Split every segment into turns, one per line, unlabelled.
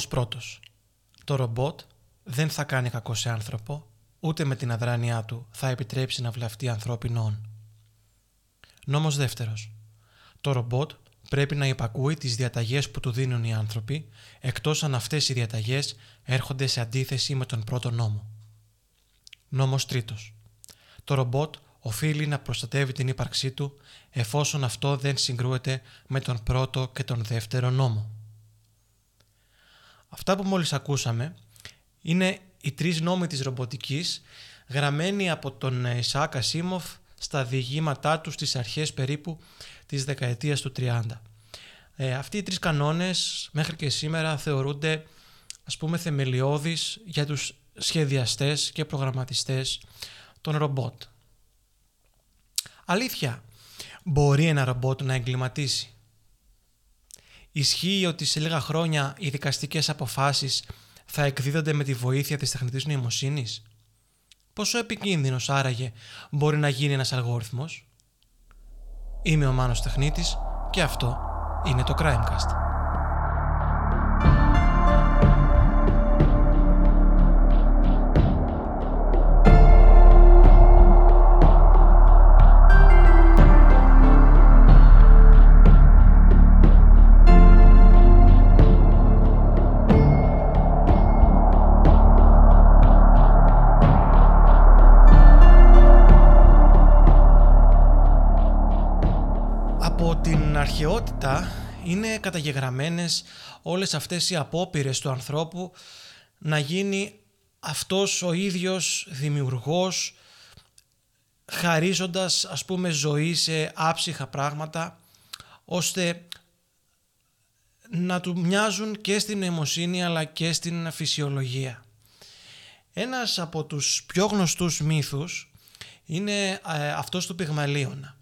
Νόμος πρώτος. Το ρομπότ δεν θα κάνει κακό σε άνθρωπο, ούτε με την αδράνειά του θα επιτρέψει να βλαφτεί ανθρώπινον. Νόμος δεύτερος. Το ρομπότ πρέπει να υπακούει τις διαταγές που του δίνουν οι άνθρωποι, εκτός αν αυτές οι διαταγές έρχονται σε αντίθεση με τον πρώτο νόμο. Νόμος τρίτος. Το ρομπότ οφείλει να προστατεύει την ύπαρξή του εφόσον αυτό δεν συγκρούεται με τον πρώτο και τον δεύτερο νόμο. Αυτά που μόλις ακούσαμε είναι οι τρεις νόμοι της ρομποτικής γραμμένοι από τον Ισάκα Σίμοφ στα διηγήματά τους στις αρχές περίπου της δεκαετίας του 30. Ε, αυτοί οι τρεις κανόνες μέχρι και σήμερα θεωρούνται ας πούμε θεμελιώδεις για τους σχεδιαστές και προγραμματιστές των ρομπότ. Αλήθεια, μπορεί ένα ρομπότ να εγκληματίσει; Ισχύει ότι σε λίγα χρόνια οι δικαστικές αποφάσεις θα εκδίδονται με τη βοήθεια της τεχνητής νοημοσύνης; Πόσο επικίνδυνος άραγε μπορεί να γίνει ένας αλγόριθμος; Είμαι ο Μάνος Τεχνίτης και αυτό είναι το Crimecast. Αρχαιότητα είναι καταγεγραμμένες όλες αυτές οι απόπειρες του ανθρώπου να γίνει αυτός ο ίδιος δημιουργός χαρίζοντας ας πούμε ζωή σε άψυχα πράγματα ώστε να του μοιάζουν και στην νοημοσύνη αλλά και στην φυσιολογία. Ένας από τους πιο γνωστούς μύθους είναι ε, αυτός του Πυγμαλίωνα.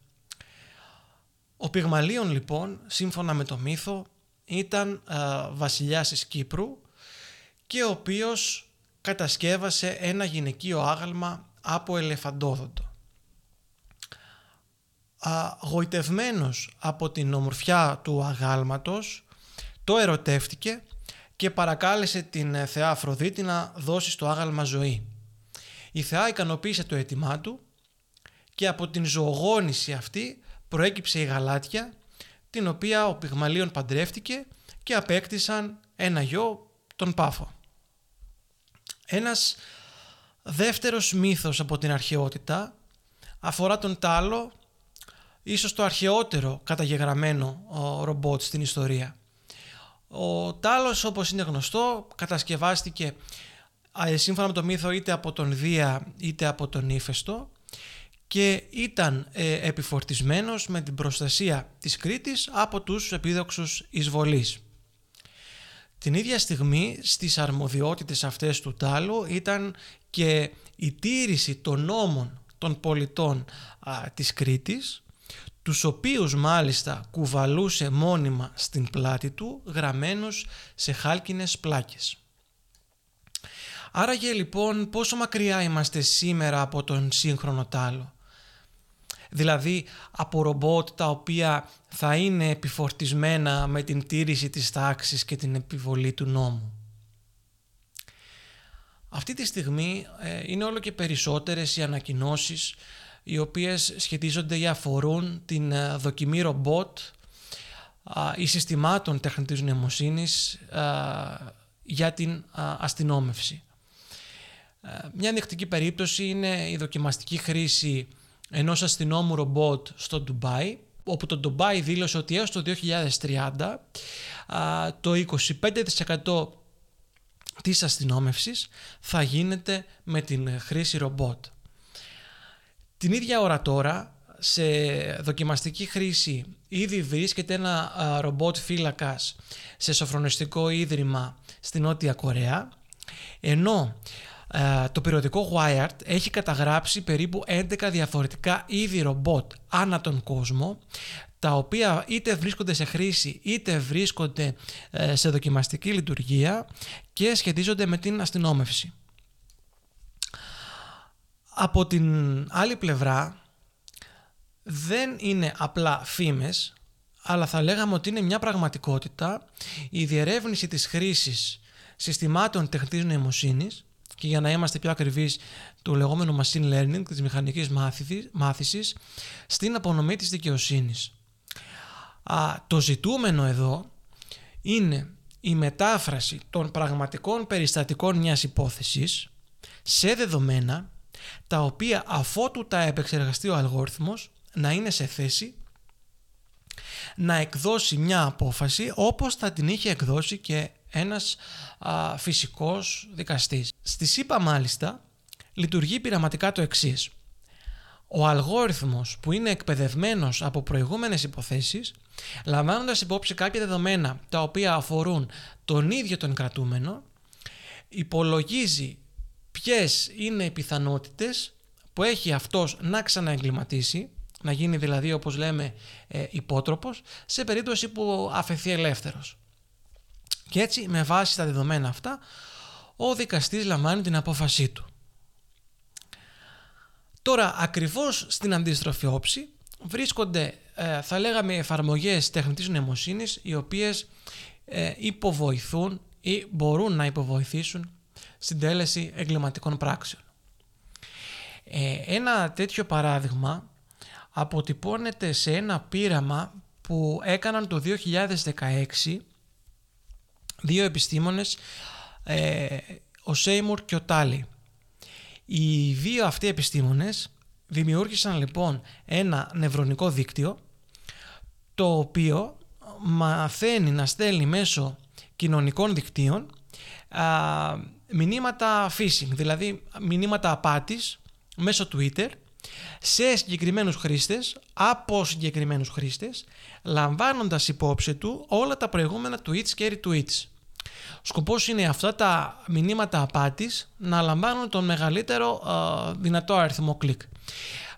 Ο Πυγμαλίων λοιπόν, σύμφωνα με το μύθο, ήταν α, βασιλιάς της Κύπρου και ο οποίος κατασκεύασε ένα γυναικείο άγαλμα από ελεφαντόδοντο. Γοητευμένος από την ομορφιά του αγάλματος, το ερωτεύτηκε και παρακάλεσε την θεά Αφροδίτη να δώσει στο άγαλμα ζωή. Η θεά ικανοποίησε το αίτημά του και από την ζωογόνηση αυτή προέκυψε η Γαλάτια, την οποία ο Πυγμαλίων παντρεύτηκε και απέκτησαν ένα γιο, τον Πάφο. Ένας δεύτερος μύθος από την αρχαιότητα αφορά τον Τάλο, ίσως το αρχαιότερο καταγεγραμμένο ρομπότ στην ιστορία. Ο Τάλος όπως είναι γνωστό κατασκευάστηκε σύμφωνα με το μύθο είτε από τον Δία είτε από τον Ήφαιστο και ήταν ε, επιφορτισμένος με την προστασία της Κρήτης από τους επίδοξους εισβολείς. Την ίδια στιγμή στις αρμοδιότητες αυτές του Τάλου ήταν και η τήρηση των νόμων των πολιτών α, της Κρήτης, τους οποίους μάλιστα κουβαλούσε μόνιμα στην πλάτη του γραμμένους σε χάλκινες πλάκες. Άραγε λοιπόν πόσο μακριά είμαστε σήμερα από τον σύγχρονο Τάλο δηλαδή από ρομπότ τα οποία θα είναι επιφορτισμένα με την τήρηση της τάξης και την επιβολή του νόμου. Αυτή τη στιγμή ε, είναι όλο και περισσότερες οι ανακοινώσεις οι οποίες σχετίζονται ή αφορούν την ε, δοκιμή ρομπότ ή συστημάτων τεχνητής νοημοσύνης για την αστυνόμευση. Ε, μια ανοιχτική περίπτωση είναι η δοκιμαστική χρήση ενός αστυνόμου ρομπότ στο Ντουμπάι, όπου το Ντουμπάι δήλωσε ότι έως το 2030 το 25% της αστυνόμευσης θα γίνεται με την χρήση ρομπότ. Την ίδια ώρα τώρα, σε δοκιμαστική χρήση, ήδη βρίσκεται ένα ρομπότ φύλακας σε σοφρονιστικό ίδρυμα στην Νότια Κορέα, ενώ ε, το περιοδικό Wired έχει καταγράψει περίπου 11 διαφορετικά είδη ρομπότ ανά τον κόσμο τα οποία είτε βρίσκονται σε χρήση είτε βρίσκονται ε, σε δοκιμαστική λειτουργία και σχετίζονται με την αστυνόμευση. Από την άλλη πλευρά δεν είναι απλά φήμες αλλά θα λέγαμε ότι είναι μια πραγματικότητα η διερεύνηση της χρήσης συστημάτων τεχνητής νοημοσύνης και για να είμαστε πιο ακριβείς του λεγόμενου machine learning, της μηχανικής μάθησης, στην απονομή της δικαιοσύνης. Α, το ζητούμενο εδώ είναι η μετάφραση των πραγματικών περιστατικών μιας υπόθεσης σε δεδομένα τα οποία αφότου τα επεξεργαστεί ο αλγόριθμος να είναι σε θέση να εκδώσει μια απόφαση όπως θα την είχε εκδώσει και ένας α, φυσικός δικαστής. Στη ΣΥΠΑ μάλιστα λειτουργεί πειραματικά το εξής. Ο αλγόριθμος που είναι εκπαιδευμένος από προηγούμενες υποθέσεις λαμβάνοντας υπόψη κάποια δεδομένα τα οποία αφορούν τον ίδιο τον κρατούμενο υπολογίζει ποιες είναι οι πιθανότητες που έχει αυτός να ξαναεγκληματίσει να γίνει δηλαδή όπως λέμε ε, υπότροπος σε περίπτωση που αφαιθεί ελεύθερος. Και έτσι με βάση τα δεδομένα αυτά ο δικαστής λαμβάνει την απόφασή του. Τώρα ακριβώς στην αντίστροφη όψη βρίσκονται ε, θα λέγαμε εφαρμογές τεχνητής νοημοσύνης οι οποίες ε, υποβοηθούν ή μπορούν να υποβοηθήσουν στην τέλεση εγκληματικών πράξεων. Ε, ένα τέτοιο παράδειγμα αποτυπώνεται σε ένα πείραμα που έκαναν το 2016 δύο επιστήμονες, ε, ο Σέιμουρ και ο Τάλι. Οι δύο αυτοί επιστήμονες δημιούργησαν λοιπόν ένα νευρονικό δίκτυο το οποίο μαθαίνει να στέλνει μέσω κοινωνικών δικτύων α, μηνύματα phishing, δηλαδή μηνύματα απάτης μέσω Twitter σε συγκεκριμένους χρήστες, από συγκεκριμένους χρήστες, λαμβάνοντας υπόψη του όλα τα προηγούμενα tweets και retweets. Ο σκοπός είναι αυτά τα μηνύματα απάτης να λαμβάνουν τον μεγαλύτερο δυνατό αριθμό κλικ.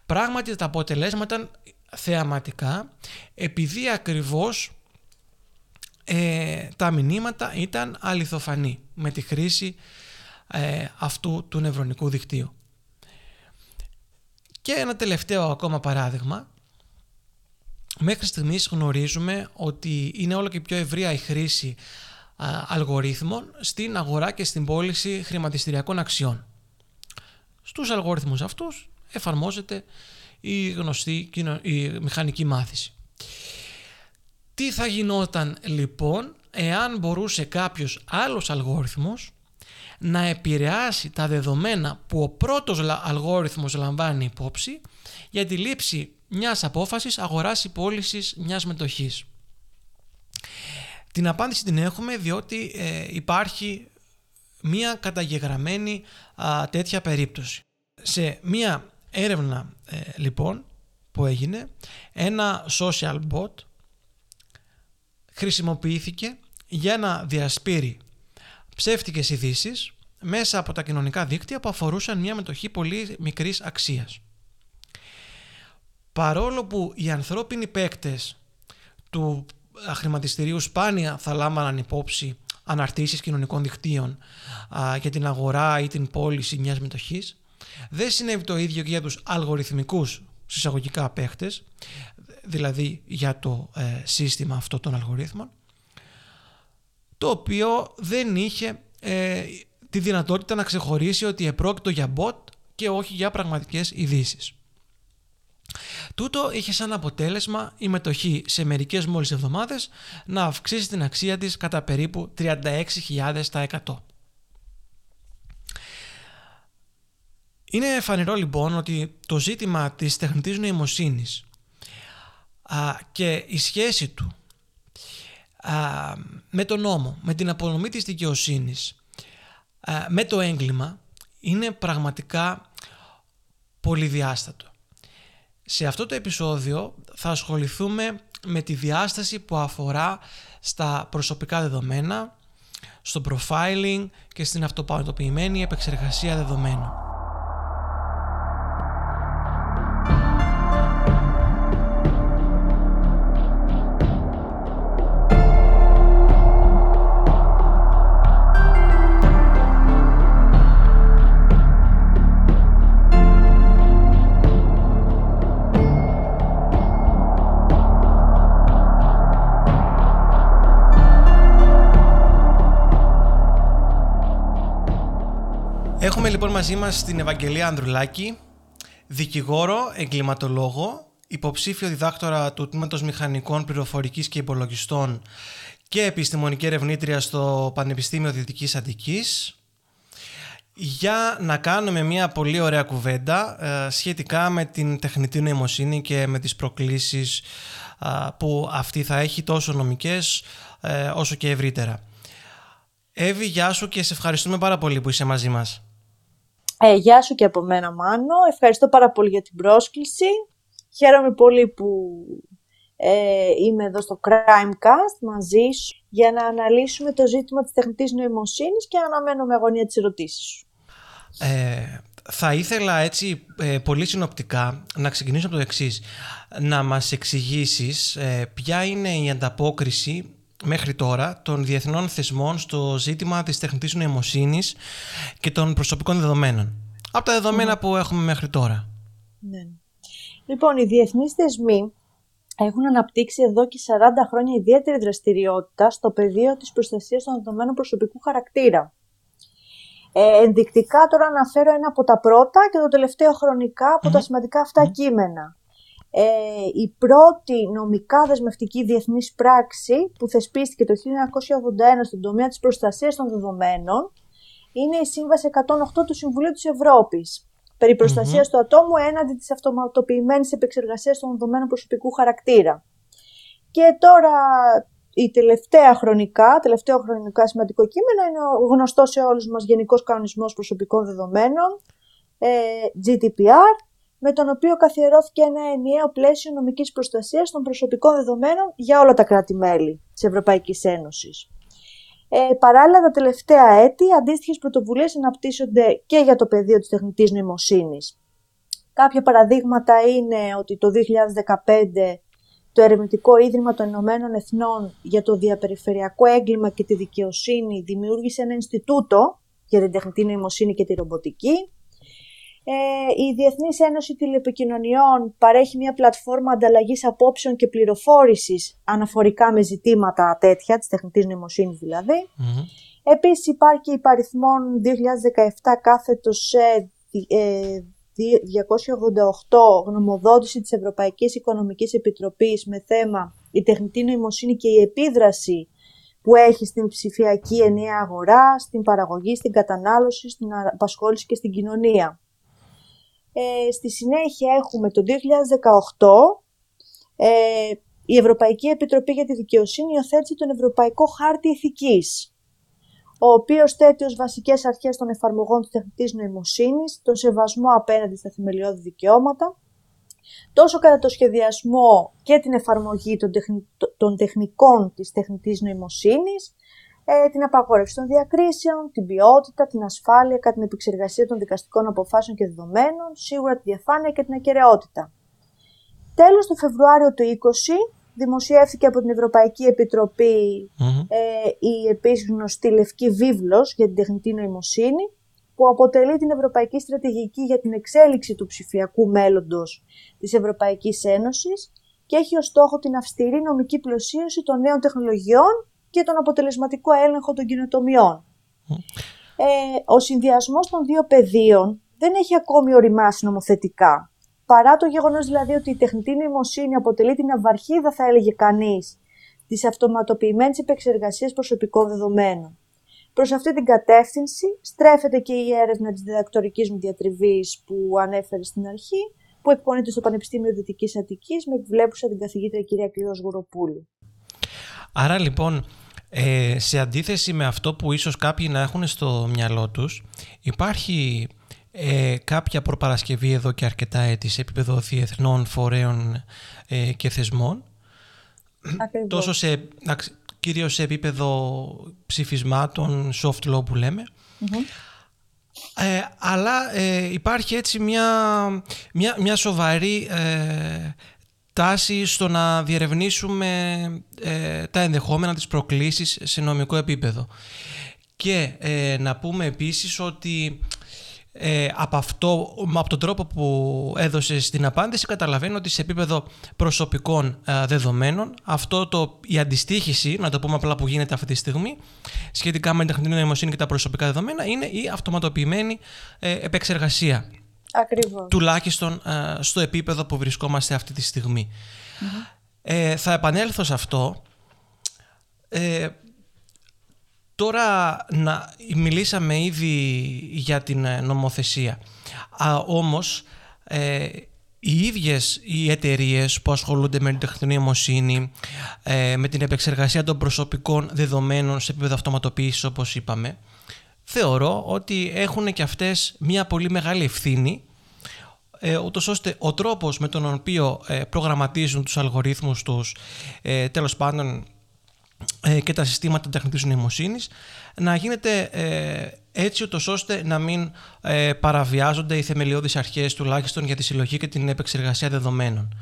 Πράγματι τα αποτελέσματα ήταν θεαματικά επειδή ακριβώς ε, τα μηνύματα ήταν αληθοφανή με τη χρήση ε, αυτού του νευρονικού δικτύου. Και ένα τελευταίο ακόμα παράδειγμα. Μέχρι στιγμής γνωρίζουμε ότι είναι όλο και πιο ευρεία η χρήση αλγορίθμων στην αγορά και στην πώληση χρηματιστηριακών αξιών. Στους αλγόριθμους αυτούς εφαρμόζεται η γνωστή η μηχανική μάθηση. Τι θα γινόταν λοιπόν εάν μπορούσε κάποιος άλλος αλγόριθμος να επηρεάσει τα δεδομένα που ο πρώτος αλγόριθμος λαμβάνει υπόψη για τη λήψη μιας απόφασης αγοράς ή πώλησης μιας μετοχής. Την απάντηση την έχουμε διότι ε, υπάρχει μία καταγεγραμμένη τέτοια περίπτωση. Σε μία έρευνα ε, λοιπόν που έγινε, ένα social bot χρησιμοποιήθηκε για να διασπείρει ψεύτικες ειδήσεις μέσα από τα κοινωνικά δίκτυα που αφορούσαν μια μετοχή πολύ μικρής αξίας. Παρόλο που οι ανθρώπινοι παίκτες του χρηματιστηρίου σπάνια θα λάμβαναν υπόψη αναρτήσεις κοινωνικών δικτύων α, για την αγορά ή την πώληση μιας μετοχής, δεν συνέβη το ίδιο και για τους αλγοριθμικούς συσσαγωγικά παίχτες, δηλαδή για το ε, σύστημα αυτό των αλγορίθμων, το οποίο δεν είχε ε, τη δυνατότητα να ξεχωρίσει ότι επρόκειτο για bot και όχι για πραγματικές ειδήσεις. Τούτο είχε σαν αποτέλεσμα η μετοχή σε μερικές μόλις εβδομάδες να αυξήσει την αξία της κατά περίπου 36.000%. Είναι φανερό λοιπόν ότι το ζήτημα της τεχνητής νοημοσύνης και η σχέση του με τον νόμο, με την απονομή της δικαιοσύνης, με το έγκλημα είναι πραγματικά πολυδιάστατο. Σε αυτό το επεισόδιο θα ασχοληθούμε με τη διάσταση που αφορά στα προσωπικά δεδομένα, στο profiling και στην αυτοπαρατοποιημένη επεξεργασία δεδομένων. Λοιπόν μαζί μας την Ευαγγελία Ανδρουλάκη, δικηγόρο, εγκληματολόγο, υποψήφιο διδάκτορα του Τμήματος Μηχανικών Πληροφορικής και Υπολογιστών και επιστημονική ερευνήτρια στο Πανεπιστήμιο Δυτικής Αττικής για να κάνουμε μια πολύ ωραία κουβέντα ε, σχετικά με την τεχνητή νοημοσύνη και με τις προκλήσεις που αυτή θα έχει τόσο νομικές ε, όσο και ευρύτερα. Εύη, γεια σου και σε ευχαριστούμε πάρα πολύ που είσαι μαζί μας.
Ε, γεια σου και από μένα Μάνο. Ευχαριστώ πάρα πολύ για την πρόσκληση. Χαίρομαι πολύ που ε, είμαι εδώ στο Crimecast μαζί σου για να αναλύσουμε το ζήτημα της τεχνητής νοημοσύνης και αναμένω με αγωνία τις ερωτήσεις σου.
Ε, θα ήθελα έτσι ε, πολύ συνοπτικά να ξεκινήσω από το εξής. Να μας εξηγήσεις ε, ποια είναι η ανταπόκριση μέχρι τώρα των διεθνών θεσμών στο ζήτημα της τεχνητής νοημοσύνης και των προσωπικών δεδομένων. Από τα δεδομένα που έχουμε μέχρι τώρα.
Ναι. Λοιπόν, οι διεθνείς θεσμοί έχουν αναπτύξει εδώ και 40 χρόνια ιδιαίτερη δραστηριότητα στο πεδίο της προστασίας των δεδομένων προσωπικού χαρακτήρα. Ε, ενδεικτικά τώρα αναφέρω ένα από τα πρώτα και το τελευταίο χρονικά από τα σημαντικά αυτά κείμενα. Ε, η πρώτη νομικά δεσμευτική διεθνής πράξη που θεσπίστηκε το 1981 στον τομέα της προστασίας των δεδομένων είναι η Σύμβαση 108 του Συμβουλίου της Ευρώπης περί του ατόμου έναντι της αυτοματοποιημένης επεξεργασίας των δεδομένων προσωπικού χαρακτήρα. Και τώρα η τελευταία χρονικά, τελευταίο χρονικά σημαντικό κείμενο είναι ο γνωστός σε όλους μας Γενικός Κανονισμός Προσωπικών Δεδομένων, ε, GDPR, με τον οποίο καθιερώθηκε ένα ενιαίο πλαίσιο νομικής προστασίας των προσωπικών δεδομένων για όλα τα κράτη-μέλη της Ευρωπαϊκής Ένωσης. Ε, παράλληλα, τα τελευταία έτη, αντίστοιχες πρωτοβουλίες αναπτύσσονται και για το πεδίο της τεχνητής νοημοσύνης. Κάποια παραδείγματα είναι ότι το 2015 το Ερευνητικό Ίδρυμα των Ηνωμένων Εθνών για το Διαπεριφερειακό Έγκλημα και τη Δικαιοσύνη δημιούργησε ένα Ινστιτούτο για την τεχνητή νοημοσύνη και τη ρομποτική. Ε, η Διεθνής Ένωση Τηλεπικοινωνιών παρέχει μια πλατφόρμα ανταλλαγής απόψεων και πληροφόρησης αναφορικά με ζητήματα τέτοια, της τεχνητής νοημοσύνης δηλαδή. Mm-hmm. Επίσης υπάρχει υπαριθμόν 2017 κάθετος σε 288 γνωμοδότηση της Ευρωπαϊκής Οικονομικής Επιτροπής με θέμα η τεχνητή νοημοσύνη και η επίδραση που έχει στην ψηφιακή ενιαία αγορά, στην παραγωγή, στην κατανάλωση, στην απασχόληση και στην κοινωνία. Ε, στη συνέχεια έχουμε το 2018 ε, η Ευρωπαϊκή Επιτροπή για τη Δικαιοσύνη υιοθέτησε τον Ευρωπαϊκό Χάρτη Ηθικής ο οποίος θέτει ως βασικές αρχές των εφαρμογών της τεχνητή νοημοσύνης τον σεβασμό απέναντι στα θεμελιώδη δικαιώματα, τόσο κατά το σχεδιασμό και την εφαρμογή των, των τεχνικών της τεχνητής νοημοσύνης, ε, την απαγόρευση των διακρίσεων, την ποιότητα, την ασφάλεια κατά την επεξεργασία των δικαστικών αποφάσεων και δεδομένων, σίγουρα τη διαφάνεια και την ακαιρεότητα. Τέλος, το Φεβρουάριο του 2020, δημοσιεύθηκε από την Ευρωπαϊκή ε, η επίσης γνωστή Λευκή Βίβλος για την τεχνητή νοημοσύνη που αποτελεί την Ευρωπαϊκή Στρατηγική για την εξέλιξη του ψηφιακού μέλλοντος της Ευρωπαϊκής Ένωσης και έχει ως στόχο την αυστηρή νομική πλωσίωση των νέων τεχνολογιών και τον αποτελεσματικό έλεγχο των κοινοτομιών. Ε, ο συνδυασμός των δύο πεδίων δεν έχει ακόμη οριμάσει νομοθετικά παρά το γεγονός δηλαδή ότι η τεχνητή νοημοσύνη αποτελεί την αυαρχίδα, θα έλεγε κανείς, της αυτοματοποιημένης επεξεργασίας προσωπικών δεδομένων. Προς αυτή την κατεύθυνση στρέφεται και η έρευνα της διδακτορικής μου διατριβής που ανέφερε στην αρχή, που εκπονείται στο Πανεπιστήμιο Δυτικής Αττικής με επιβλέπουσα την καθηγήτρια κυρία Κλειός Γουροπούλου.
Άρα λοιπόν, ε, σε αντίθεση με αυτό που ίσως κάποιοι να έχουν στο μυαλό τους, υπάρχει ε, κάποια προπαρασκευή εδώ και αρκετά έτη σε επίπεδο διεθνών φορέων ε, και θεσμών. Τόσο σε, κυρίως σε επίπεδο ψηφισμάτων, soft law που λέμε. Ε, αλλά ε, υπάρχει έτσι μια, μια, μια σοβαρή ε, τάση στο να διερευνήσουμε τα ενδεχόμενα της προκλήσεις σε νομικό επίπεδο. Και να πούμε επίσης ότι ε, από, αυτό, από τον τρόπο που έδωσες στην απάντηση καταλαβαίνω ότι σε επίπεδο προσωπικών ε, δεδομένων αυτό το, η αντιστοίχηση, να το πούμε απλά που γίνεται αυτή τη στιγμή σχετικά με την τεχνητή νοημοσύνη και τα προσωπικά δεδομένα είναι η αυτοματοποιημένη ε, επεξεργασία.
Ακριβώς.
Τουλάχιστον ε, στο επίπεδο που βρισκόμαστε αυτή τη στιγμη θα επανέλθω σε αυτό. Τώρα να, μιλήσαμε ήδη για την ε, νομοθεσία. Α, όμως ε, οι ίδιες οι εταιρείες που ασχολούνται με την τεχνητή νοημοσύνη, ε, με την επεξεργασία των προσωπικών δεδομένων σε επίπεδο αυτοματοποίησης όπως είπαμε, θεωρώ ότι έχουν και αυτές μια πολύ μεγάλη ευθύνη ε, ούτως ώστε ο τρόπος με τον οποίο ε, προγραμματίζουν τους αλγορίθμους τους, ε, τέλος πάντων ε, και τα συστήματα τεχνητής νοημοσύνης να γίνεται ε, έτσι ούτως ώστε να μην ε, παραβιάζονται οι θεμελιώδεις αρχές τουλάχιστον για τη συλλογή και την επεξεργασία δεδομένων.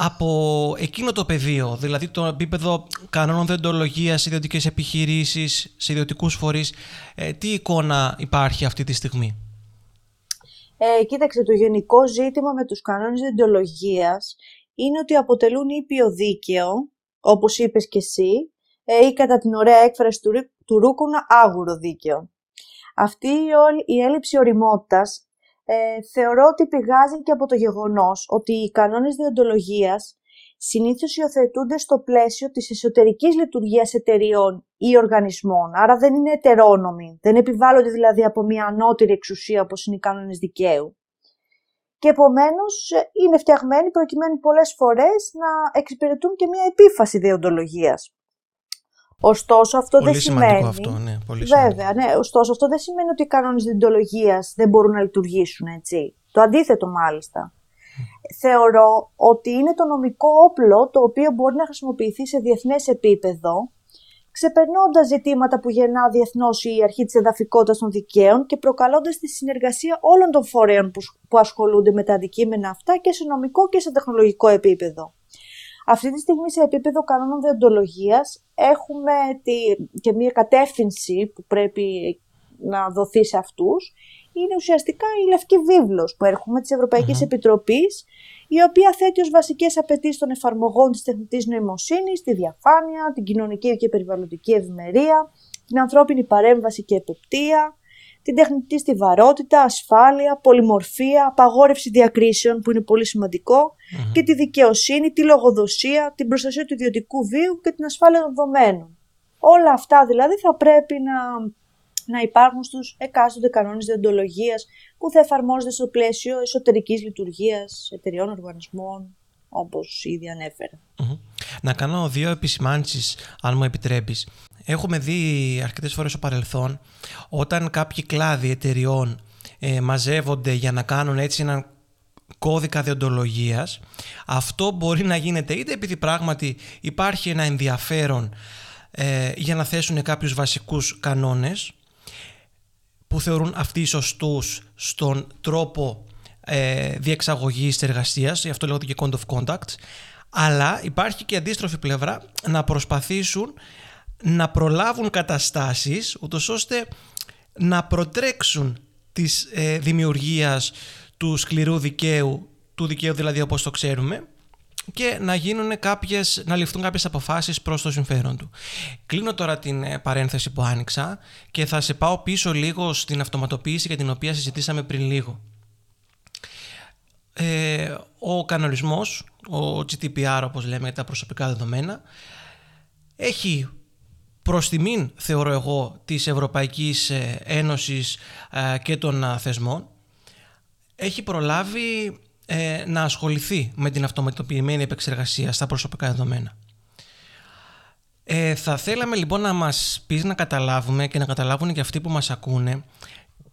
Από εκείνο το πεδίο, δηλαδή το επίπεδο κανόνων δεντολογίας σε ιδιωτικές επιχειρήσεις, σε ιδιωτικούς φορείς, τι εικόνα υπάρχει αυτή τη στιγμή;
Ε, κοίταξε, το γενικό ζήτημα με τους κανόνες δεντολογίας είναι ότι αποτελούν ήπιο δίκαιο όπως είπες και εσύ, ε, ή κατά την ωραία έκφραση του, του Ρούκουνα άγουρο δίκαιο. Αυτή η έλλειψη οριμότητας ε, θεωρώ ότι πηγάζει και από το γεγονός ότι οι κανόνες διοντολογίας συνήθως υιοθετούνται στο πλαίσιο της εσωτερικής λειτουργίας εταιριών ή οργανισμών, άρα δεν είναι ετερόνομοι, δεν επιβάλλονται δηλαδή από μια ανώτερη εξουσία όπως είναι οι κανόνες δικαίου. Και επομένως ε, είναι φτιαγμένοι προκειμένου πολλές φορές να εξυπηρετούν και μια επίφαση διοντολογίας. Ωστόσο αυτό
πολύ
δεν σημαίνει...
αυτό, ναι. Πολύ
βέβαια, ναι. Ωστόσο αυτό δεν σημαίνει ότι οι κανόνες διοντολογίας δεν μπορούν να λειτουργήσουν έτσι. Το αντίθετο μάλιστα. Θεωρώ ότι είναι το νομικό όπλο το οποίο μπορεί να χρησιμοποιηθεί σε διεθνές επίπεδο ξεπερνώντας ζητήματα που γεννά διεθνώς η αρχή της εδαφικότητας των δικαίων και προκαλώντας τη συνεργασία όλων των φορέων που, ασχολούνται με τα αντικείμενα αυτά και σε νομικό και σε τεχνολογικό επίπεδο. Αυτή τη στιγμή σε επίπεδο κανόνων διοντολογίας έχουμε τη, και μια κατεύθυνση που πρέπει να δοθεί σε αυτούς. Είναι ουσιαστικά η λευκή βίβλος που έρχομαι της Ευρωπαϊκής Επιτροπής η οποία θέτει ως βασικές απαιτήσεις των εφαρμογών της τεχνητής νοημοσύνης, τη διαφάνεια, την κοινωνική και περιβαλλοντική ευημερία, την ανθρώπινη παρέμβαση και εποπτεία, την τεχνητή στιβαρότητα, ασφάλεια, πολυμορφία, απαγόρευση διακρίσεων που είναι πολύ και τη δικαιοσύνη, τη λογοδοσία, την προστασία του ιδιωτικού βίου και την ασφάλεια των δομένων. Όλα αυτά δηλαδή θα πρέπει να να υπάρχουν στους εκάστοτε κανόνες διοντολογίας που θα εφαρμόζονται στο πλαίσιο εσωτερικής λειτουργίας εταιριών, οργανισμών, όπως ήδη
Να κάνω δύο επισημάνσεις, αν μου επιτρέπεις. Έχουμε δει αρκετές φορές στο παρελθόν, όταν κάποιοι κλάδοι εταιριών ε, μαζεύονται για να κάνουν έτσι έναν κώδικα διοντολογίας, αυτό μπορεί να γίνεται είτε επειδή πράγματι υπάρχει ένα ενδιαφέρον ε, για να θέσουν κάποιους βασικούς κανόνες που θεωρούν αυτοί σωστούς στον τρόπο ε, διεξαγωγής της εργασίας, γι' αυτό λέγονται και code of conduct, αλλά υπάρχει και αντίστροφη πλευρά να προσπαθήσουν να προλάβουν καταστάσεις ούτως ώστε να προτρέξουν της ε, δημιουργίας του σκληρού δικαίου, του δικαίου δηλαδή όπως το ξέρουμε, και να, γίνουν κάποιες, να ληφθούν κάποιες αποφάσεις προς το συμφέρον του. Κλείνω τώρα την ε, παρένθεση που άνοιξα και θα σε πάω πίσω λίγο στην αυτοματοποίηση για την οποία συζητήσαμε πριν λίγο. Ε, ο κανονισμός, ο GDPR όπως λέμε για τα προσωπικά δεδομένα, έχει προς τιμήν θεωρώ εγώ της Ευρωπαϊκής ε, Ένωσης και των θεσμών έχει προλάβει ε, να ασχοληθεί με την αυτοματοποιημένη επεξεργασία στα προσωπικά δεδομένα. Ε, θα θέλαμε λοιπόν να μας πεις να καταλάβουμε και να καταλάβουν και αυτοί που μας ακούνε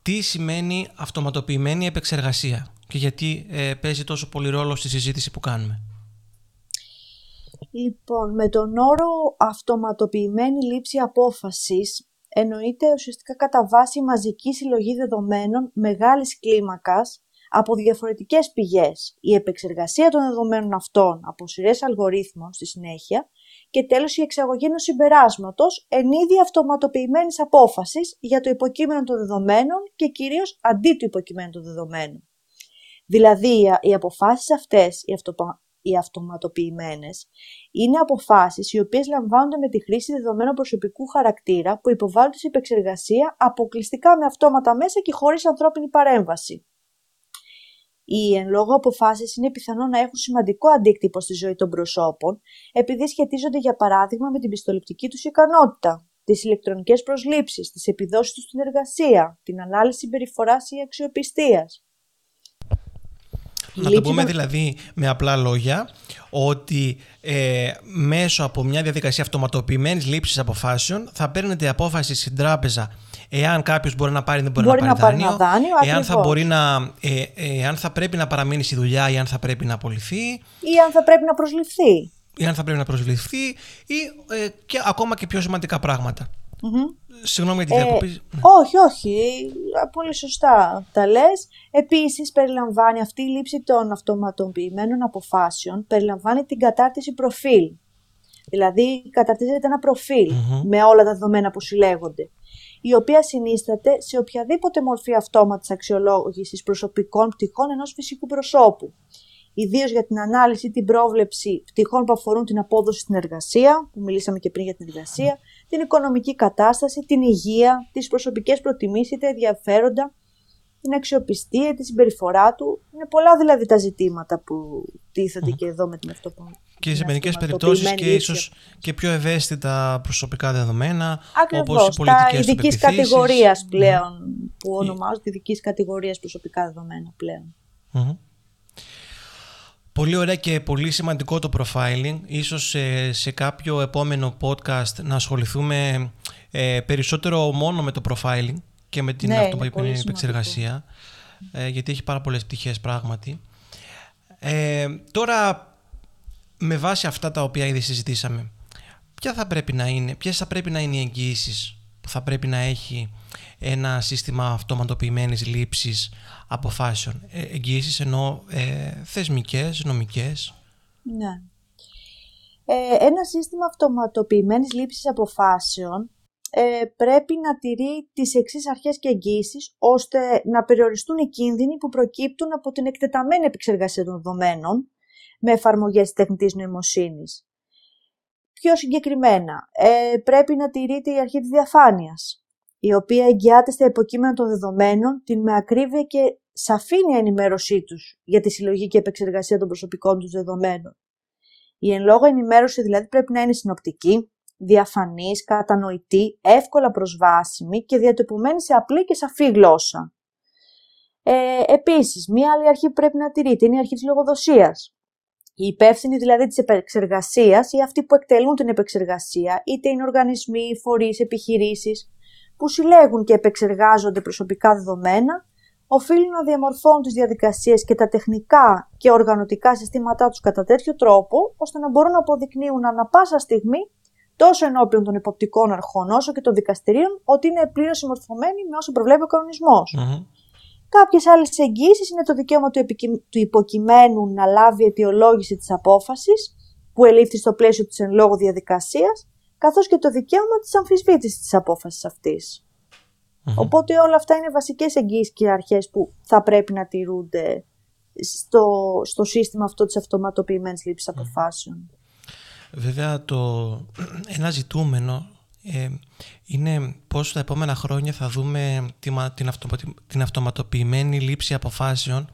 τι σημαίνει αυτοματοποιημένη επεξεργασία και γιατί ε, παίζει τόσο πολύ ρόλο στη συζήτηση που κάνουμε.
Λοιπόν, με τον όρο αυτοματοποιημένη λήψη απόφασης εννοείται ουσιαστικά κατά βάση μαζική συλλογή δεδομένων μεγάλης κλίμακας από διαφορετικές πηγές, η επεξεργασία των δεδομένων αυτών από σειρές αλγορίθμων στη συνέχεια και τέλος η εξαγωγή ενός συμπεράσματος εν είδη αυτοματοποιημένης απόφασης για το υποκείμενο των δεδομένων και κυρίως αντί του υποκειμένου των δεδομένων. Δηλαδή, οι αποφάσεις αυτές, οι, αυτοπα... οι αυτοματοποιημένες, είναι αποφάσεις οι οποίες λαμβάνονται με τη χρήση δεδομένων προσωπικού χαρακτήρα που υποβάλλονται σε επεξεργασία αποκλειστικά με αυτόματα μέσα και χωρίς ανθρώπινη παρέμβαση. Οι εν λόγω αποφάσεις είναι πιθανό να έχουν σημαντικό αντίκτυπο στη ζωή των προσώπων, επειδή σχετίζονται για παράδειγμα με την πιστοληπτική τους ικανότητα, τις ηλεκτρονικές προσλήψεις, τις επιδόσεις τους στην εργασία, την ανάλυση συμπεριφοράς ή αξιοπιστίας.
Να το πούμε δηλαδή με απλά λόγια ότι ε, μέσω από μια διαδικασία αυτοματοποιημένης λήψης αποφάσεων θα παίρνετε απόφαση στην τράπεζα εάν κάποιος μπορεί να πάρει ή δεν μπορεί,
μπορεί
να πάρει
να
δάνειο,
πάρει ένα δάνειο
εάν θα, μπορεί να, ε, ε, εάν θα πρέπει να παραμείνει στη δουλειά ή αν θα πρέπει να απολυθεί.
Ή αν θα πρέπει να προσληφθεί.
Ή αν θα πρέπει να προσληφθεί ή ε, και ακόμα και πιο σημαντικά πράγματα. Συγγνώμη για τη διακοπή.
Ναι. Όχι, όχι. Πολύ σωστά τα λες. Επίσης, περιλαμβάνει αυτή η λήψη των αυτοματοποιημένων αποφάσεων, περιλαμβάνει την κατάρτιση προφίλ. Δηλαδή, καταρτίζεται ένα με όλα τα δεδομένα που συλλέγονται η οποία συνίσταται σε οποιαδήποτε μορφή αυτόματης αξιολόγησης προσωπικών πτυχών ενός φυσικού προσώπου. Ιδίως για την ανάλυση, την πρόβλεψη πτυχών που αφορούν την απόδοση στην εργασία, που μιλήσαμε και πριν για την εργασία, την οικονομική κατάσταση, την υγεία, τις προσωπικές προτιμήσεις, τα ενδιαφέροντα, την αξιοπιστία, τη συμπεριφορά του. Είναι πολλά δηλαδή τα ζητήματα που τίθενται και εδώ με την αυτοπομία
και σε μερικές περιπτώσεις και ίσως και πιο ευαίσθητα προσωπικά δεδομένα,
όπως οι πολιτικές ειδικής κατηγορίας πλέον, που ονομάζονται ειδικής κατηγορίας προσωπικά δεδομένα πλέον.
Πολύ ωραία και πολύ σημαντικό το profiling. Ίσως σε, σε κάποιο επόμενο podcast να ασχοληθούμε ε, περισσότερο μόνο με το profiling και με την
ναι,
επεξεργασία, ε, γιατί έχει πάρα πολλές πτυχές πράγματι. Ε, τώρα με βάση αυτά τα οποία ήδη συζητήσαμε, ποια θα πρέπει να είναι, ποιες θα πρέπει να είναι οι εγγύησεις που θα πρέπει να έχει ένα σύστημα αυτοματοποιημένης λήψης αποφάσεων. Ε, εγγύησεις εννοώ ε, θεσμικές, νομικές.
Ναι. Ε, ένα σύστημα αυτοματοποιημένης λήψης αποφάσεων ε, πρέπει να τηρεί τις εξής αρχές και εγγύησεις ώστε να περιοριστούν οι κίνδυνοι που προκύπτουν από την εκτεταμένη επεξεργασία των δεδομένων με εφαρμογές τεχνητής νοημοσύνης. Πιο συγκεκριμένα, ε, πρέπει να τηρείται η αρχή της διαφάνειας, η οποία εγγυάται στα υποκείμενα των δεδομένων την με ακρίβεια και σαφήνεια ενημέρωσή τους για τη συλλογή και επεξεργασία των προσωπικών τους δεδομένων. Η εν λόγω ενημέρωση δηλαδή πρέπει να είναι συνοπτική, διαφανής, κατανοητή, εύκολα προσβάσιμη και διατυπωμένη σε απλή και σαφή γλώσσα. Ε, επίσης, μία άλλη αρχή που πρέπει να τηρείται είναι η αρχή της λογοδοσίας. Οι υπεύθυνοι δηλαδή της επεξεργασίας ή αυτοί που εκτελούν την επεξεργασία, είτε είναι οργανισμοί, φορείς, επιχειρήσεις, που συλλέγουν και επεξεργάζονται προσωπικά δεδομένα, οφείλουν να διαμορφώνουν τις διαδικασίες και τα τεχνικά και οργανωτικά συστήματά τους κατά τέτοιο τρόπο, ώστε να μπορούν να αποδεικνύουν ανα πάσα στιγμή τόσο ενώπιον των υποπτικών αρχών όσο και των δικαστηρίων ότι είναι πλήρως συμμορφωμένοι με όσο προβλέπει ο κανονισμός. Κάποιες άλλες εγγύσει είναι το δικαίωμα του, του υποκειμένου να λάβει αιτιολόγηση της απόφασης που ελήφθη στο πλαίσιο της εν λόγω διαδικασίας, καθώς και το δικαίωμα της αμφισβήτησης της απόφασης Οπότε όλα αυτά είναι βασικές εγγύσει και αρχές που θα πρέπει να τηρούνται στο, στο σύστημα αυτό της αυτοματοποιημένης λήψης αποφάσεων.
Βέβαια το ένα ζητούμενο ε, είναι πώς τα επόμενα χρόνια θα δούμε την, την αυτοματοποιημένη λήψη αποφάσεων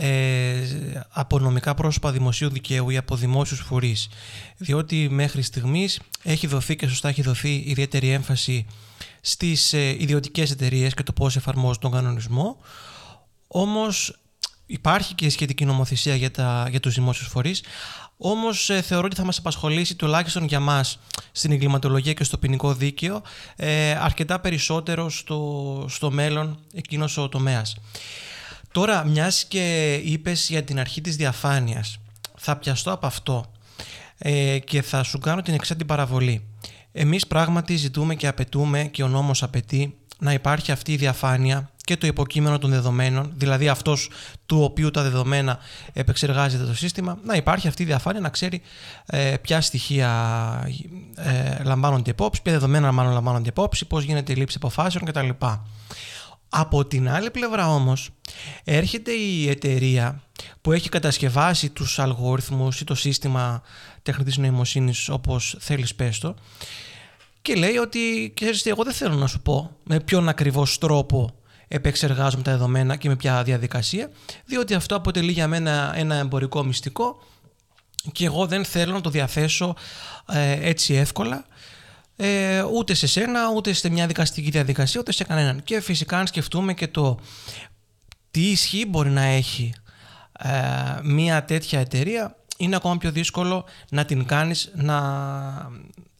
ε, από νομικά πρόσωπα δημοσίου δικαίου ή από δημόσιους φορείς. Διότι μέχρι στιγμής έχει δοθεί και σωστά έχει δοθεί ιδιαίτερη έμφαση στις ε, ιδιωτικές εταιρείες και το πώς εφαρμόζουν τον κανονισμό. Όμως υπάρχει και σχετική νομοθεσία για, τα, για τους δημόσιους φορείς, Όμως ε, θεωρώ ότι θα μας απασχολήσει τουλάχιστον για μας στην εγκληματολογία και στο ποινικό δίκαιο ε, αρκετά περισσότερο στο, στο μέλλον εκείνος ο τομέας. Τώρα, μιας και είπες για την αρχή της διαφάνειας, θα πιαστώ από αυτό ε, και θα σου κάνω την εξάρτητη παραβολή. Εμείς πράγματι ζητούμε και απαιτούμε και ο νόμος απαιτεί να υπάρχει αυτή η διαφάνεια και το υποκείμενο των δεδομένων, δηλαδή αυτός του οποίου τα δεδομένα επεξεργάζεται το σύστημα, να υπάρχει αυτή η διαφάνεια να ξέρει ε, ποια στοιχεία ε, λαμβάνονται υπόψη, ποια δεδομένα μάλλον λαμβάνονται υπόψη, πώς γίνεται η λήψη αποφάσεων κτλ. Από την άλλη πλευρά όμως έρχεται η εταιρεία που έχει κατασκευάσει τους αλγόριθμους ή το σύστημα τεχνητής νοημοσύνης όπως θέλεις πες το και λέει ότι ξέρεις εγώ δεν θέλω να σου πω με ποιον ακριβώς τρόπο επεξεργάζομαι τα δεδομένα και με ποια διαδικασία διότι αυτό αποτελεί για μένα ένα εμπορικό μυστικό και εγώ δεν θέλω να το διαθέσω ε, έτσι εύκολα ε, ούτε σε σένα, ούτε σε μια δικαστική διαδικασία, ούτε σε κανέναν. Και φυσικά αν σκεφτούμε και το τι ισχύ μπορεί να έχει ε, μια τέτοια εταιρεία, είναι ακόμα πιο δύσκολο να την κάνεις να,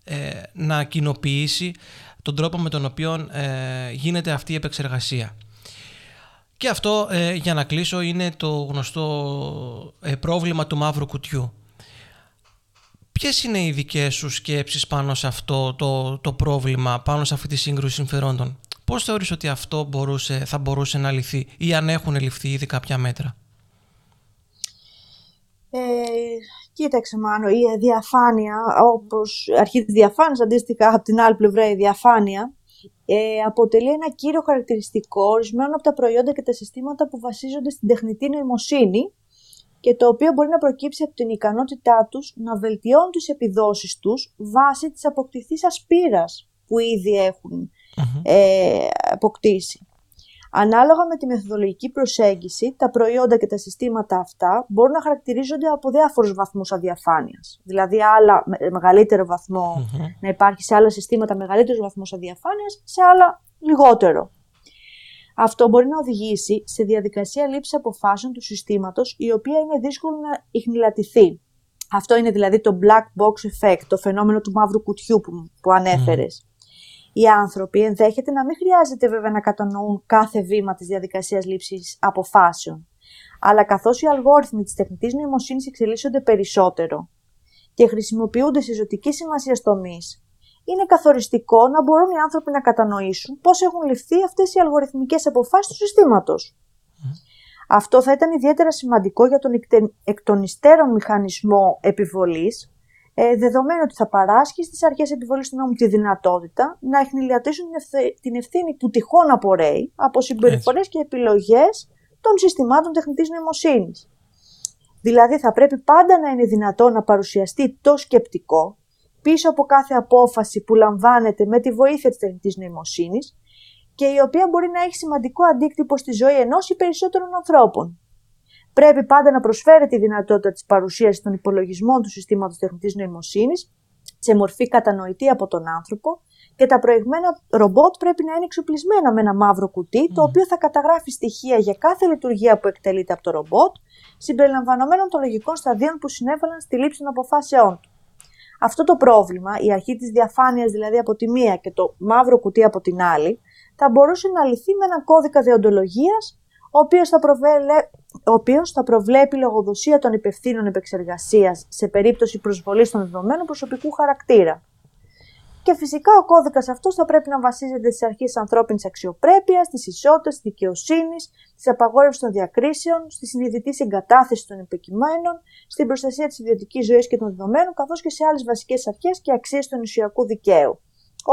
ε, να κοινοποιήσει τον τρόπο με τον οποίο ε, γίνεται αυτή η επεξεργασία. Και αυτό, ε, για να κλείσω, είναι το γνωστό πρόβλημα του μαύρου κουτιού. Ποιες είναι οι δικές σου σκέψεις πάνω σε αυτό το, το πρόβλημα, πάνω σε αυτή τη σύγκρουση συμφερόντων; Πώς θεωρείς ότι αυτό μπορούσε, θα μπορούσε να λυθεί ή αν έχουν ληφθεί ήδη κάποια μέτρα;
Ε, κοίταξε Μάνο, η διαφάνεια, όπως αρχή της διαφάνειας, αντίστοιχα από την άλλη πλευρά η διαφάνεια, ε, αποτελεί ένα κύριο χαρακτηριστικό ορισμένο από τα προϊόντα και τα συστήματα που βασίζονται στην τεχνητή νοημοσύνη και το οποίο μπορεί να προκύψει από την ικανότητά τους να βελτιώνουν τις επιδόσεις τους βάσει της αποκτηθής ασπίρας που ήδη ε, αποκτήσει. Ανάλογα με τη μεθοδολογική προσέγγιση, τα προϊόντα και τα συστήματα αυτά μπορούν να χαρακτηρίζονται από διάφορους βαθμούς αδιαφάνειας. Δηλαδή, άλλα μεγαλύτερο να υπάρχει σε άλλα συστήματα μεγαλύτερος βαθμός αδιαφάνειας, σε άλλα λιγότερο. Αυτό μπορεί να οδηγήσει σε διαδικασία λήψης αποφάσεων του συστήματος, η οποία είναι δύσκολο να ιχνηλατηθεί. Αυτό είναι δηλαδή το black box effect, το φαινόμενο του μαύρου κουτιού που, που ανέφερες. Οι άνθρωποι ενδέχεται να μην χρειάζεται βέβαια να κατανοούν κάθε βήμα της διαδικασίας λήψης αποφάσεων. Αλλά καθώς οι αλγόριθμοι της τεχνητής νοημοσύνης εξελίσσονται περισσότερο και χρησιμοποιούνται σε ζωτική σημασία τομείς, είναι καθοριστικό να μπορούν οι άνθρωποι να κατανοήσουν πώς έχουν ληφθεί αυτές οι αλγοριθμικές αποφάσεις του συστήματος. Αυτό θα ήταν ιδιαίτερα σημαντικό για τον εκ των υστέρων μηχανισμό επιβολής, ε, δεδομένου ότι θα παράσχει στις αρχές επιβολής του νόμου τη δυνατότητα να εχνηλιατήσουν την ευθύνη που τυχόν απορρέει από συμπεριφορές και επιλογές των συστημάτων τεχνητής νοημοσύνης. Δηλαδή θα πρέπει πάντα να είναι δυνατό να παρουσιαστεί το σκεπτικό πίσω από κάθε απόφαση που λαμβάνεται με τη βοήθεια της τεχνητής νοημοσύνης και η οποία μπορεί να έχει σημαντικό αντίκτυπο στη ζωή ενός ή περισσότερων ανθρώπων. Πρέπει πάντα να προσφέρει τη δυνατότητα της παρουσίασης των υπολογισμών του συστήματος τεχνητής νοημοσύνης σε μορφή κατανοητή από τον άνθρωπο και τα προηγμένα ρομπότ πρέπει να είναι εξοπλισμένα με ένα μαύρο κουτί, το οποίο θα καταγράφει στοιχεία για κάθε λειτουργία που εκτελείται από το ρομπότ, συμπεριλαμβανομένων των λογικών σταδίων που συνέβαλαν στη λήψη των αποφάσεών του. Αυτό το πρόβλημα, η αρχή της διαφάνειας δηλαδή από τη μία και το μαύρο κουτί από την άλλη, θα μπορούσε να λυθεί με έναν κώδικα διοντολογίας, ο οποίος θα, ο οποίος θα προβλέπει λογοδοσία των υπευθύνων επεξεργασίας σε περίπτωση προσβολής των δεδομένων προσωπικού χαρακτήρα. Και φυσικά ο κώδικας αυτός θα πρέπει να βασίζεται στις αρχές της ανθρώπινης αξιοπρέπειας, της ισότητας, της δικαιοσύνης, της απαγόρευσης των διακρίσεων, στη συνειδητή συγκατάθεση των υποκειμένων, στην προστασία της ιδιωτικής ζωής και των δεδομένων, καθώς και σε άλλες βασικές αρχές και αξίες του νησιακού δικαίου.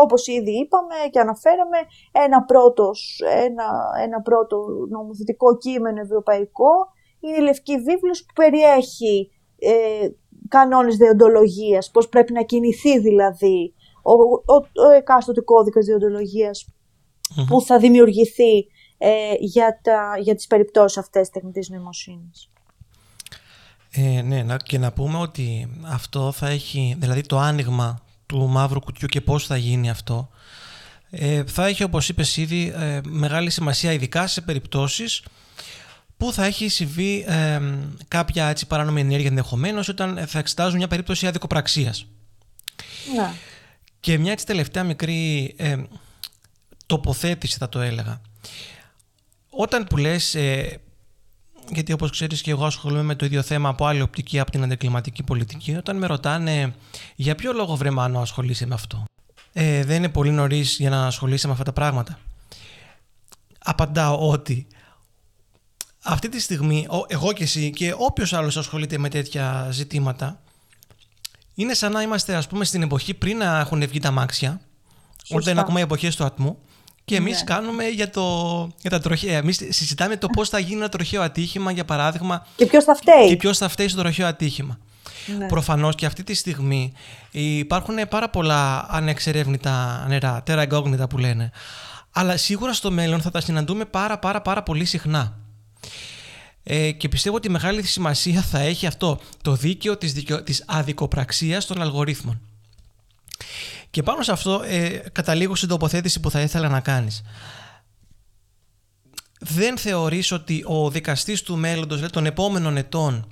Όπως ήδη είπαμε και αναφέραμε, ένα, πρώτος, ένα, ένα πρώτο νομοθετικό κείμενο ευρωπαϊκό είναι η Λευκή Βίβλος που περιέχει ε, κανόνες δεοντολογίας, πώς πρέπει να κινηθεί δηλαδή ο, ο, ο εκάστοτε κώδικας που θα δημιουργηθεί ε, για, τα, για τις περιπτώσεις αυτές τεχνητής νοημοσύνης.
Ε, ναι, και να πούμε ότι αυτό θα έχει, δηλαδή το άνοιγμα του μαύρου κουτιού και πώς θα γίνει αυτό, ε, θα έχει όπως είπες ήδη ε, μεγάλη σημασία ειδικά σε περιπτώσεις που θα έχει συμβεί ε, κάποια έτσι, παράνομη ενέργεια ενδεχομένως όταν θα εξετάζουν μια περίπτωση αδικοπραξίας.
Ναι.
Και μια έτσι τελευταία μικρή ε, τοποθέτηση θα το έλεγα. Όταν που λες, ε, γιατί όπως ξέρεις και εγώ ασχολούμαι με το ίδιο θέμα από άλλη οπτική από την αντικλιματική πολιτική, όταν με ρωτάνε για ποιο λόγο βρε να ασχολείσαι με αυτό; Ε, δεν είναι πολύ νωρίς για να ασχολείσαι με αυτά τα πράγματα. απαντάω ότι αυτή τη στιγμή εγώ και εσύ και όποιος άλλος ασχολείται με τέτοια ζητήματα είναι σαν να είμαστε ας πούμε στην εποχή πριν να έχουν βγει τα μάξια όταν είναι ακόμα οι εποχές του ατμού και εμείς ναι. κάνουμε για, το, για τα τροχαία. Εμείς συζητάμε το πώς θα γίνει ένα τροχαίο ατύχημα για παράδειγμα
και ποιος θα φταίει,
και ποιος θα φταίει στο τροχαίο ατύχημα. Ναι. Προφανώς και αυτή τη στιγμή υπάρχουν πάρα πολλά ανεξερεύνητα νερά, τέρα που λένε. Αλλά σίγουρα στο μέλλον θα τα συναντούμε πάρα πάρα πάρα πολύ συχνά. Ε, και πιστεύω ότι μεγάλη σημασία θα έχει αυτό το δίκαιο της, δικαιο... της αδικοπραξίας των αλγορίθμων. Και πάνω σε αυτό ε, καταλήγω στην τοποθέτηση που θα ήθελα να κάνεις. Δεν θεωρείς ότι ο δικαστής του μέλλοντος, δηλαδή των επόμενων ετών,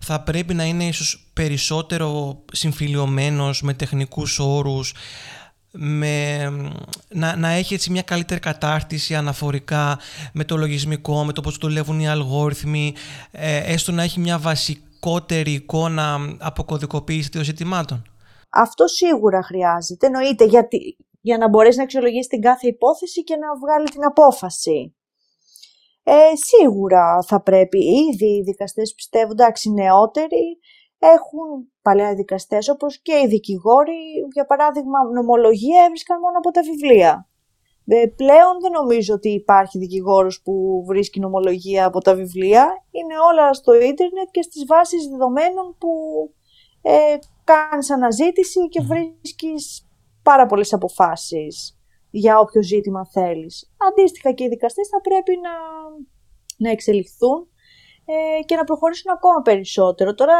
θα πρέπει να είναι ίσως περισσότερο συμφιλιωμένος με τεχνικούς όρους, με, να, να έχει έτσι μια καλύτερη κατάρτιση αναφορικά με το λογισμικό, με το πώς δουλεύουν οι αλγόριθμοι, ε, έστω να έχει μια βασικότερη εικόνα αποκωδικοποίηση των ζητημάτων.
Αυτό σίγουρα χρειάζεται. Εννοείται γιατί, για να μπορέσεις να αξιολογήσεις την κάθε υπόθεση και να βγάλει την απόφαση. Ε, σίγουρα θα πρέπει. Ήδη οι δικαστές πιστεύουν, εντάξει, νεότεροι, έχουν παλιά δικαστές, όπως και οι δικηγόροι, για παράδειγμα νομολογία έβρισκαν μόνο από τα βιβλία. Ε, πλέον δεν νομίζω ότι υπάρχει δικηγόρος που βρίσκει νομολογία από τα βιβλία. Είναι όλα στο ίντερνετ και στις βάσεις δεδομένων που ε, κάνεις αναζήτηση και βρίσκεις πάρα πολλές αποφάσεις για όποιο ζήτημα θέλεις. Αντίστοιχα και οι δικαστές θα πρέπει να, να εξελιχθούν ε, και να προχωρήσουν ακόμα περισσότερο. Τώρα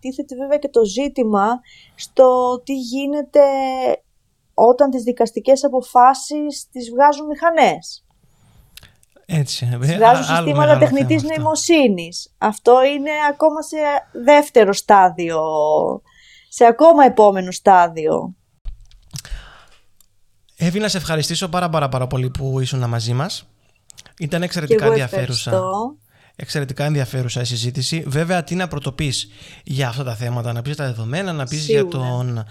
τίθεται βέβαια και το ζήτημα στο τι γίνεται όταν τις δικαστικές αποφάσεις τις βγάζουν μηχανές.
Έτσι.
Ε, βγάζουν συστήματα τεχνητής νοημοσύνης. Αυτό είναι ακόμα σε δεύτερο στάδιο, σε ακόμα επόμενο στάδιο.
Εύη, να σε ευχαριστήσω πάρα πάρα, πάρα πολύ που ήσουν μαζί μας. Ήταν εξαιρετικά ενδιαφέρουσα εξαιρετικά ενδιαφέρουσα η συζήτηση. Βέβαια, τι να πρωτοπείς για αυτά τα θέματα, να πεις τα δεδομένα, να πεις για, τον,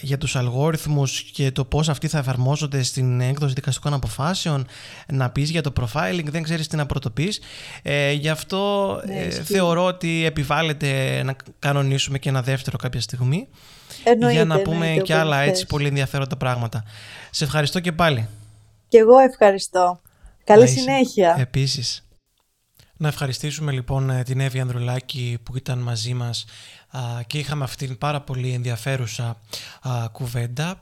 για τους αλγόριθμους και το πώς αυτοί θα εφαρμόζονται στην έκδοση δικαστικών αποφάσεων, να πεις για το profiling, δεν ξέρεις τι να πρωτοπείς. Ε, γι' αυτό ναι, ε, θεωρώ ότι επιβάλλεται να κανονίσουμε και ένα δεύτερο κάποια στιγμή για να πούμε και άλλα έτσι πολύ ενδιαφέροντα πράγματα. Σε ευχαριστώ και πάλι.
Και εγώ ευχαριστώ. Καλή συνέχεια.
Επίσης. Να ευχαριστήσουμε λοιπόν ε, την Εύη Ανδρουλάκη που ήταν μαζί μας και είχαμε αυτήν την πάρα πολύ ενδιαφέρουσα κουβέντα.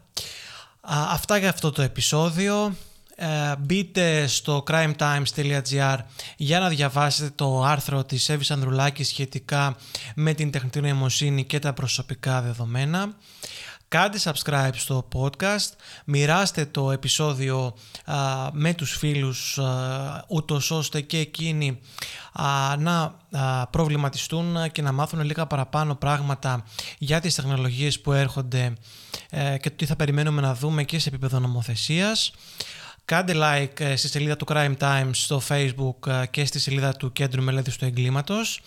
Αυτά για αυτό το επεισόδιο. Ε, μπείτε στο crimetimes.gr για να διαβάσετε το άρθρο της Εύης Ανδρουλάκης σχετικά με την τεχνητή νοημοσύνη και τα προσωπικά δεδομένα. Κάντε subscribe στο podcast, μοιράστε το επεισόδιο με τους φίλους α, ούτως ώστε και εκείνοι να προβληματιστούν και να μάθουν λίγα παραπάνω πράγματα για τις τεχνολογίες που έρχονται ε, και τι θα περιμένουμε να δούμε και σε επίπεδο νομοθεσίας. Κάντε like ε, στη σελίδα του Crime Times στο Facebook ε, και στη σελίδα του Κέντρου Μελέτης του Εγκλήματος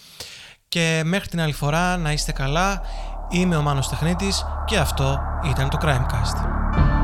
και μέχρι την άλλη φορά να είστε καλά Είμαι ο Μάνος Τεχνίτης και αυτό ήταν το Crimecast.